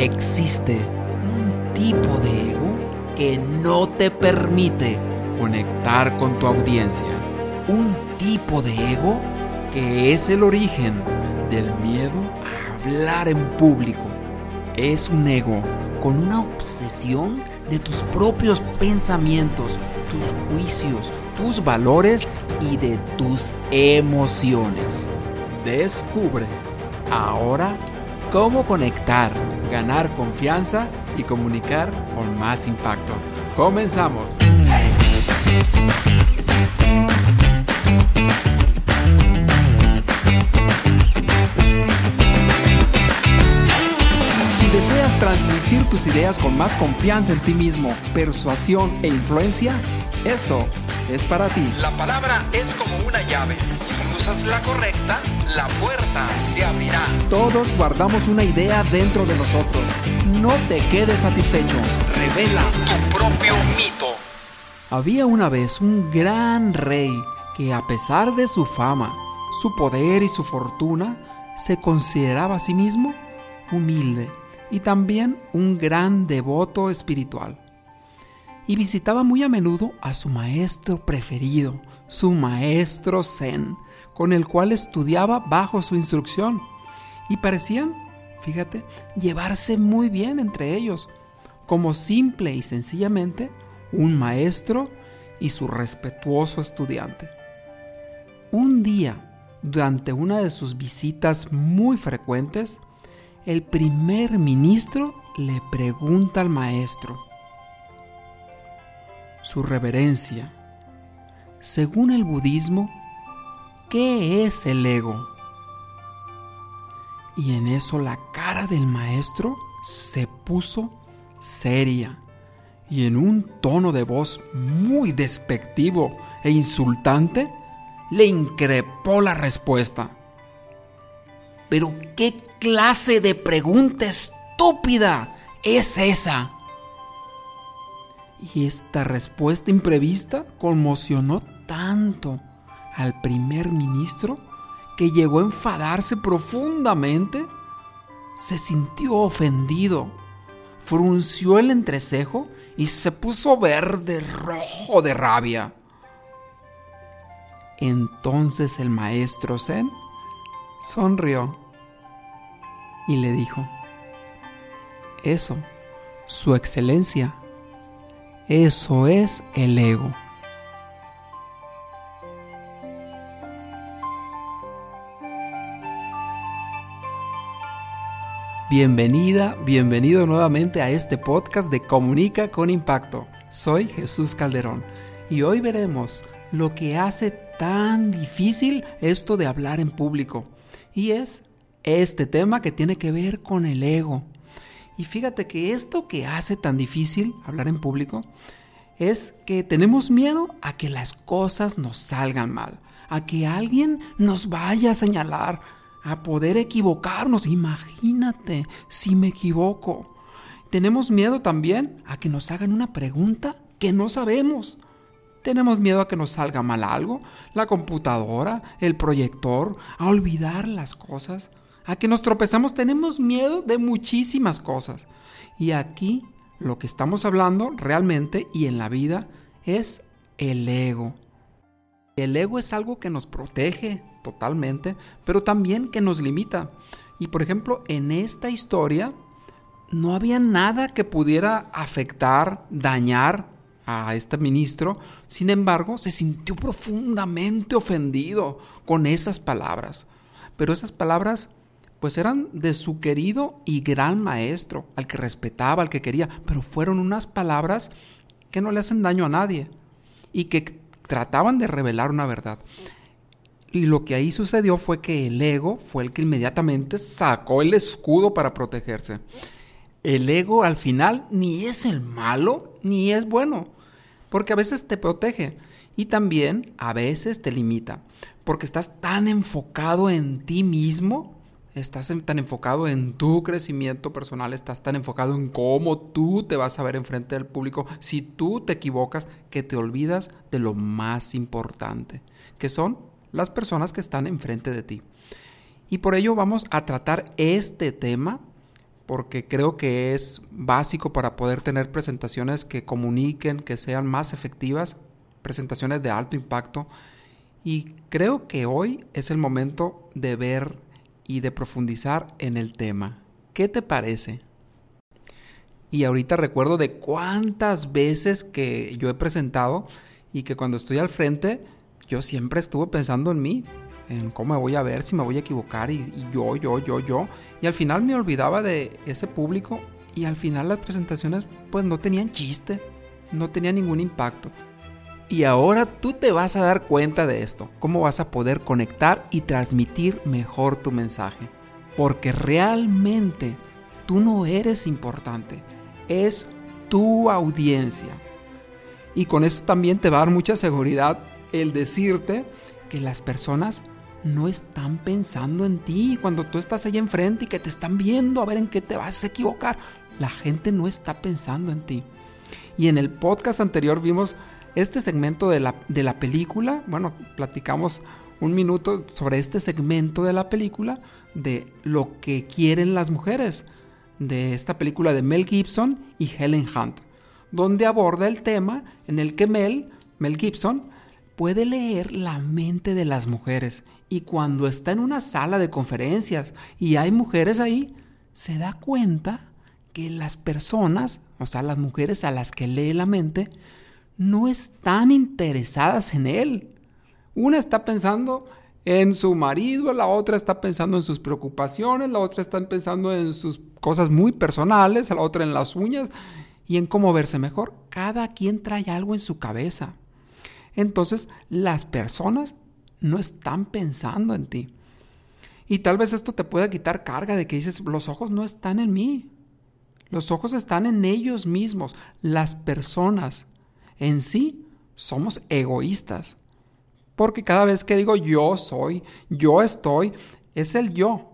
existe un tipo de ego que no te permite conectar con tu audiencia. Un tipo de ego que es el origen del miedo a hablar en público. Es un ego con una obsesión de tus propios pensamientos, tus juicios, tus valores y de tus emociones. Descubre ahora cómo conectar, ganar confianza y comunicar con más impacto. Comenzamos. Si deseas transmitir tus ideas con más confianza en ti mismo, persuasión e influencia, esto es para ti. La palabra es como una llave. Si usas la correcta, la puerta se abrirá. Todos guardamos una idea dentro de nosotros. No te quedes satisfecho. Revela Tu propio mito. Había una vez un gran rey que a pesar de su fama, su poder y su fortuna, se consideraba a sí mismo humilde y también un gran devoto espiritual. Y visitaba muy a menudo a su maestro preferido, su maestro Zen, con el cual estudiaba bajo su instrucción. Y parecían, fíjate, llevarse muy bien entre ellos, como simple y sencillamente un maestro y su respetuoso estudiante. Un día, durante una de sus visitas muy frecuentes, el primer ministro le pregunta al maestro, su reverencia, según el budismo, ¿qué es el ego? Y en eso la cara del maestro se puso seria y en un tono de voz muy despectivo e insultante, le increpó la respuesta. Pero ¿qué clase de pregunta estúpida es esa? Y esta respuesta imprevista conmocionó tanto al primer ministro que llegó a enfadarse profundamente. Se sintió ofendido, frunció el entrecejo y se puso verde rojo de rabia. Entonces el maestro Zen sonrió y le dijo, eso, su excelencia, eso es el ego. Bienvenida, bienvenido nuevamente a este podcast de Comunica con Impacto. Soy Jesús Calderón y hoy veremos lo que hace tan difícil esto de hablar en público. Y es este tema que tiene que ver con el ego. Y fíjate que esto que hace tan difícil hablar en público es que tenemos miedo a que las cosas nos salgan mal, a que alguien nos vaya a señalar, a poder equivocarnos. Imagínate si me equivoco. Tenemos miedo también a que nos hagan una pregunta que no sabemos. Tenemos miedo a que nos salga mal algo, la computadora, el proyector, a olvidar las cosas, a que nos tropezamos. Tenemos miedo de muchísimas cosas. Y aquí lo que estamos hablando realmente y en la vida es el ego. El ego es algo que nos protege totalmente, pero también que nos limita. Y por ejemplo, en esta historia no había nada que pudiera afectar, dañar a este ministro. Sin embargo, se sintió profundamente ofendido con esas palabras. Pero esas palabras pues eran de su querido y gran maestro, al que respetaba, al que quería, pero fueron unas palabras que no le hacen daño a nadie y que trataban de revelar una verdad. Y lo que ahí sucedió fue que el ego fue el que inmediatamente sacó el escudo para protegerse. El ego al final ni es el malo ni es bueno, porque a veces te protege y también a veces te limita, porque estás tan enfocado en ti mismo estás tan enfocado en tu crecimiento personal, estás tan enfocado en cómo tú te vas a ver enfrente del público, si tú te equivocas, que te olvidas de lo más importante, que son las personas que están enfrente de ti. Y por ello vamos a tratar este tema porque creo que es básico para poder tener presentaciones que comuniquen, que sean más efectivas, presentaciones de alto impacto. Y creo que hoy es el momento de ver y de profundizar en el tema. ¿Qué te parece? Y ahorita recuerdo de cuántas veces que yo he presentado y que cuando estoy al frente, yo siempre estuve pensando en mí, en cómo me voy a ver, si me voy a equivocar, y, yo, yo, yo, yo. Y al final me olvidaba de ese público y al final las presentaciones pues no tenían chiste, no tenían ningún impacto. Y ahora tú te vas a dar cuenta de esto, cómo vas a poder conectar y transmitir mejor tu mensaje. Porque realmente tú no eres importante, es tu audiencia. Y con esto también te va a dar mucha seguridad el decirte que las personas no están pensando en ti cuando tú estás ahí enfrente y que te están viendo a ver en qué te vas a equivocar. La gente no está pensando en ti. Y en el podcast anterior vimos este segmento de la, de la película. Bueno, platicamos un minuto sobre este segmento de la película de lo que quieren las mujeres de esta película de Mel Gibson y Helen Hunt, donde aborda el tema en el que Mel, Mel Gibson, puede leer la mente de las mujeres y cuando está en una sala de conferencias y hay mujeres ahí, se da cuenta que las personas, o sea, las mujeres a las que lee la mente, no están interesadas en él. Una está pensando en su marido, la otra está pensando en sus preocupaciones, la otra está pensando en sus cosas muy personales, la otra en las uñas y en cómo verse mejor. Cada quien trae algo en su cabeza. Entonces las personas no están pensando en ti. Y tal vez esto te pueda quitar carga de que dices, los ojos no están en mí. Los ojos están en ellos mismos. Las personas en sí somos egoístas. Porque cada vez que digo yo soy, yo estoy, es el yo,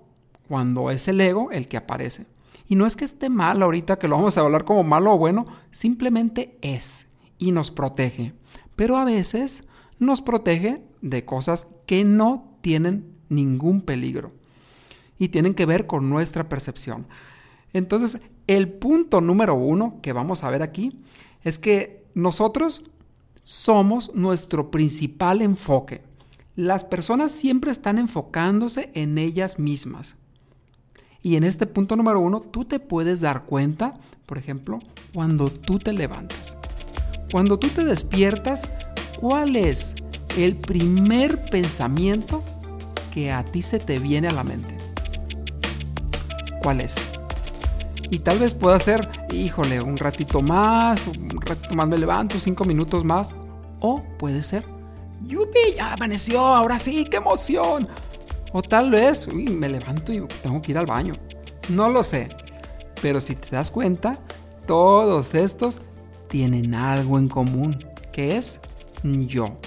cuando es el ego el que aparece. Y no es que esté mal ahorita que lo vamos a hablar como malo o bueno, simplemente es y nos protege. Pero a veces nos protege de cosas que no tienen ningún peligro y tienen que ver con nuestra percepción. Entonces, el punto número uno que vamos a ver aquí es que nosotros somos nuestro principal enfoque. Las personas siempre están enfocándose en ellas mismas. Y en este punto número uno, tú te puedes dar cuenta, por ejemplo, cuando tú te levantas. Cuando tú te despiertas, ¿cuál es el primer pensamiento que a ti se te viene a la mente? ¿Cuál es? Y tal vez pueda ser, híjole, un ratito más, un ratito más me levanto, cinco minutos más. O puede ser, yupi, ya amaneció, ahora sí, qué emoción. O tal vez, uy, me levanto y tengo que ir al baño. No lo sé. Pero si te das cuenta, todos estos tienen algo en común, que es yo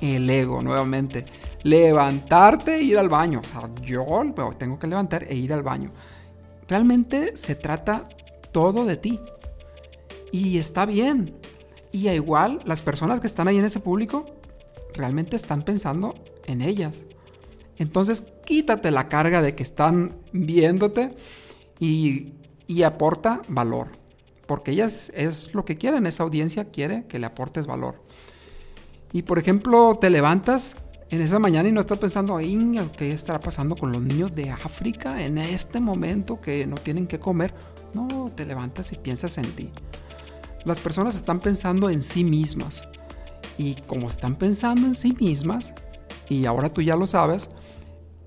el ego nuevamente. Levantarte e ir al baño. O sea, yo tengo que levantar e ir al baño. Realmente se trata todo de ti. Y está bien. Y igual las personas que están ahí en ese público realmente están pensando en ellas. Entonces quítate la carga de que están viéndote y, y aporta valor. Porque ellas es lo que quieren, esa audiencia quiere que le aportes valor. Y por ejemplo, te levantas en esa mañana y no estás pensando, ¿qué estará pasando con los niños de África en este momento que no tienen que comer? No, te levantas y piensas en ti. Las personas están pensando en sí mismas. Y como están pensando en sí mismas, y ahora tú ya lo sabes,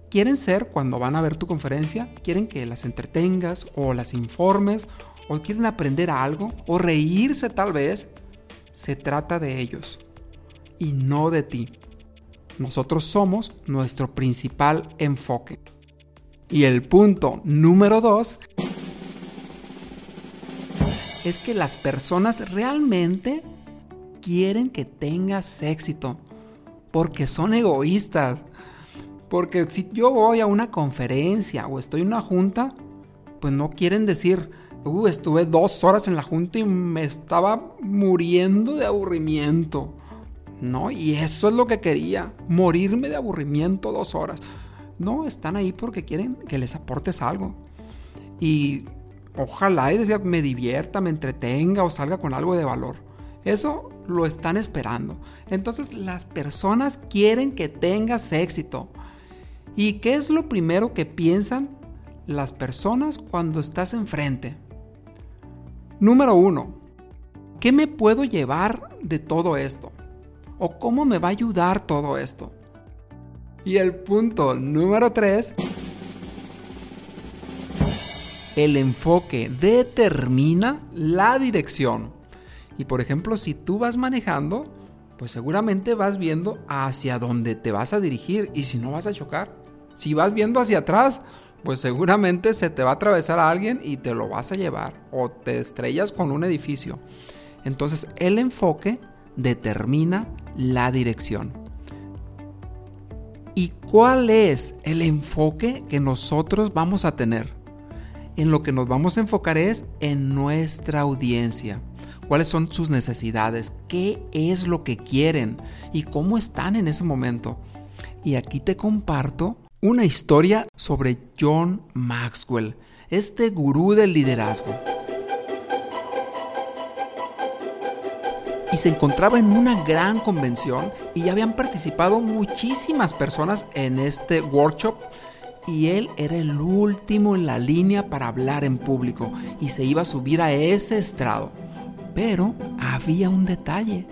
quieren ser cuando van a ver tu conferencia, quieren que las entretengas o las informes, o quieren aprender algo, o reírse tal vez. Se trata de ellos y no de ti. Nosotros somos nuestro principal enfoque. Y el punto número dos es que las personas realmente quieren que tengas éxito porque son egoístas. Porque si yo voy a una conferencia o estoy en una junta, pues no quieren decir, uh, estuve dos horas en la junta y me estaba muriendo de aburrimiento. ¿No? Y eso es lo que quería, morirme de aburrimiento dos horas. No, están ahí porque quieren que les aportes algo. Y ojalá y decía, me divierta, me entretenga o salga con algo de valor. Eso lo están esperando. Entonces las personas quieren que tengas éxito. ¿Y qué es lo primero que piensan las personas cuando estás enfrente? Número uno, ¿qué me puedo llevar de todo esto? ¿O cómo me va a ayudar todo esto? Y el punto número tres, el enfoque determina la dirección. Y por ejemplo, si tú vas manejando, pues seguramente vas viendo hacia dónde te vas a dirigir y si no vas a chocar. Si vas viendo hacia atrás, pues seguramente se te va a atravesar a alguien y te lo vas a llevar o te estrellas con un edificio. Entonces el enfoque determina la dirección. ¿Y cuál es el enfoque que nosotros vamos a tener? En lo que nos vamos a enfocar es en nuestra audiencia cuáles son sus necesidades, qué es lo que quieren y cómo están en ese momento. Y aquí te comparto una historia sobre John Maxwell, este gurú del liderazgo. Y se encontraba en una gran convención y ya habían participado muchísimas personas en este workshop y él era el último en la línea para hablar en público y se iba a subir a ese estrado. Pero había un detalle,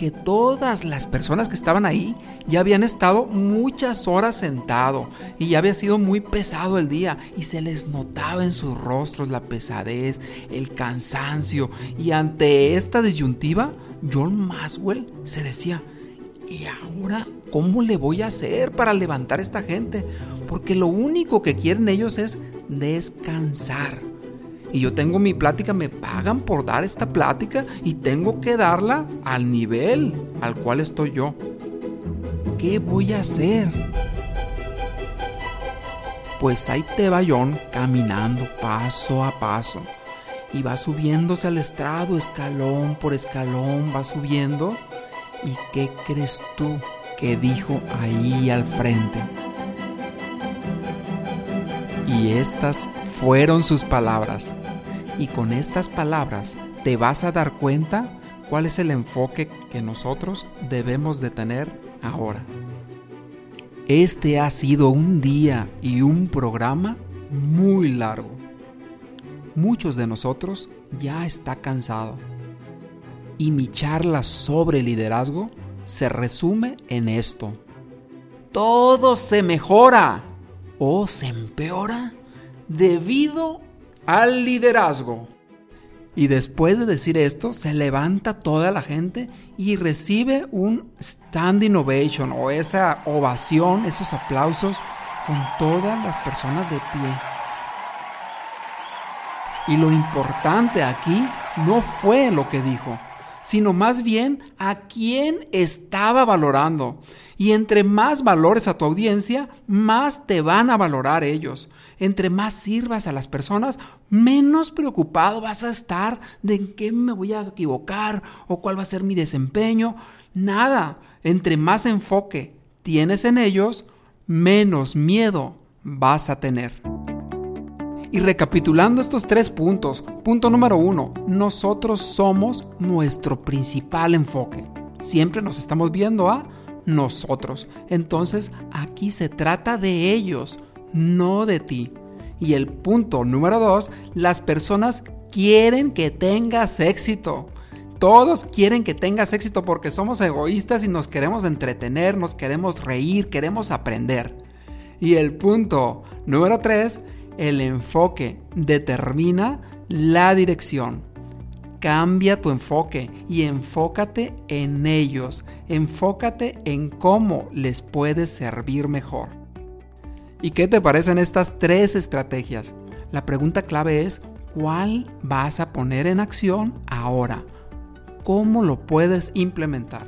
que todas las personas que estaban ahí ya habían estado muchas horas sentado y ya había sido muy pesado el día y se les notaba en sus rostros la pesadez, el cansancio y ante esta disyuntiva John Maswell se decía, ¿y ahora cómo le voy a hacer para levantar a esta gente? Porque lo único que quieren ellos es descansar y yo tengo mi plática, me pagan por dar esta plática y tengo que darla al nivel al cual estoy yo. ¿Qué voy a hacer? Pues ahí te va caminando paso a paso y va subiéndose al estrado escalón por escalón, va subiendo. ¿Y qué crees tú que dijo ahí al frente? Y estas fueron sus palabras. Y con estas palabras te vas a dar cuenta cuál es el enfoque que nosotros debemos de tener ahora. Este ha sido un día y un programa muy largo. Muchos de nosotros ya está cansado. Y mi charla sobre liderazgo se resume en esto. Todo se mejora o se empeora debido al liderazgo. Y después de decir esto, se levanta toda la gente y recibe un standing ovation o esa ovación, esos aplausos con todas las personas de pie. Y lo importante aquí no fue lo que dijo, sino más bien a quién estaba valorando. Y entre más valores a tu audiencia, más te van a valorar ellos. Entre más sirvas a las personas, menos preocupado vas a estar de en qué me voy a equivocar o cuál va a ser mi desempeño. Nada. Entre más enfoque tienes en ellos, menos miedo vas a tener. Y recapitulando estos tres puntos, punto número uno, nosotros somos nuestro principal enfoque. Siempre nos estamos viendo a nosotros. Entonces aquí se trata de ellos, no de ti. Y el punto número dos, las personas quieren que tengas éxito. Todos quieren que tengas éxito porque somos egoístas y nos queremos entretener, nos queremos reír, queremos aprender. Y el punto número tres, el enfoque determina la dirección. Cambia tu enfoque y enfócate en ellos. Enfócate en cómo les puedes servir mejor. ¿Y qué te parecen estas tres estrategias? La pregunta clave es, ¿cuál vas a poner en acción ahora? ¿Cómo lo puedes implementar?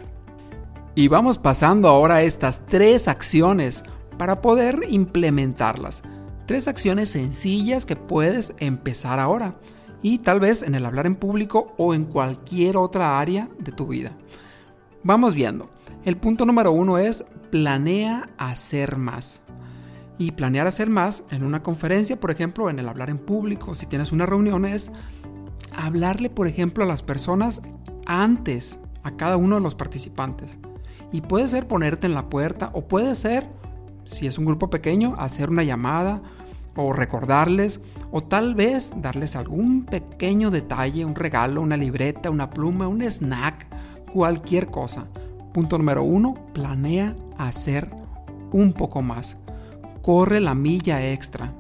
Y vamos pasando ahora a estas tres acciones para poder implementarlas. Tres acciones sencillas que puedes empezar ahora y tal vez en el hablar en público o en cualquier otra área de tu vida. Vamos viendo. El punto número uno es planea hacer más. Y planear hacer más en una conferencia, por ejemplo, en el hablar en público, si tienes una reunión, es hablarle, por ejemplo, a las personas antes, a cada uno de los participantes. Y puede ser ponerte en la puerta o puede ser, si es un grupo pequeño, hacer una llamada o recordarles o tal vez darles algún pequeño detalle, un regalo, una libreta, una pluma, un snack, cualquier cosa. Punto número uno, planea hacer un poco más. Corre la milla extra.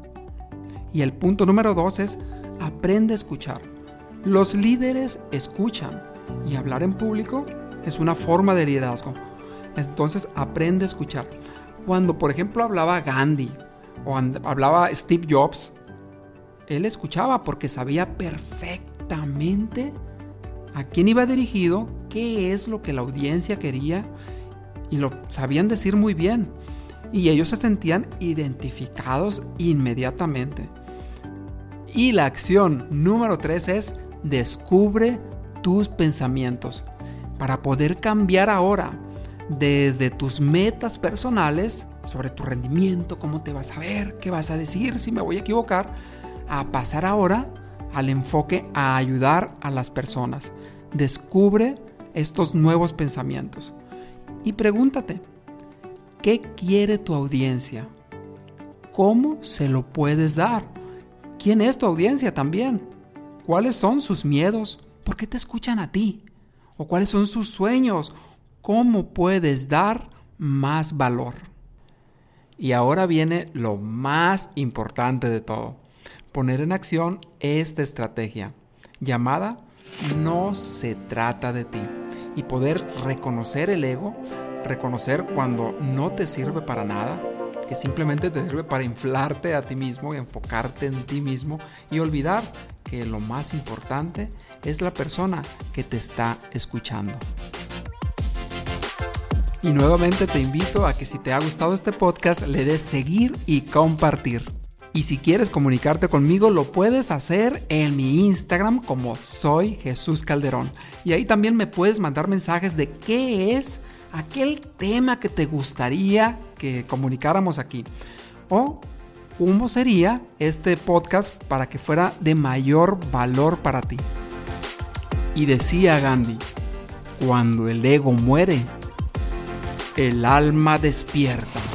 Y el punto número dos es aprende a escuchar. Los líderes escuchan y hablar en público es una forma de liderazgo. Entonces aprende a escuchar. Cuando por ejemplo hablaba Gandhi o hablaba Steve Jobs, él escuchaba porque sabía perfectamente a quién iba dirigido, qué es lo que la audiencia quería y lo sabían decir muy bien. Y ellos se sentían identificados inmediatamente. Y la acción número 3 es descubre tus pensamientos para poder cambiar ahora desde tus metas personales sobre tu rendimiento, cómo te vas a ver, qué vas a decir, si me voy a equivocar, a pasar ahora al enfoque a ayudar a las personas. Descubre estos nuevos pensamientos y pregúntate, ¿qué quiere tu audiencia? ¿Cómo se lo puedes dar? ¿Quién es tu audiencia también? ¿Cuáles son sus miedos? ¿Por qué te escuchan a ti? ¿O cuáles son sus sueños? ¿Cómo puedes dar más valor? Y ahora viene lo más importante de todo, poner en acción esta estrategia llamada no se trata de ti y poder reconocer el ego, reconocer cuando no te sirve para nada, que simplemente te sirve para inflarte a ti mismo y enfocarte en ti mismo y olvidar que lo más importante es la persona que te está escuchando. Y nuevamente te invito a que si te ha gustado este podcast le des seguir y compartir. Y si quieres comunicarte conmigo, lo puedes hacer en mi Instagram como soy Jesús Calderón. Y ahí también me puedes mandar mensajes de qué es aquel tema que te gustaría que comunicáramos aquí. O cómo sería este podcast para que fuera de mayor valor para ti. Y decía Gandhi, cuando el ego muere, el alma despierta.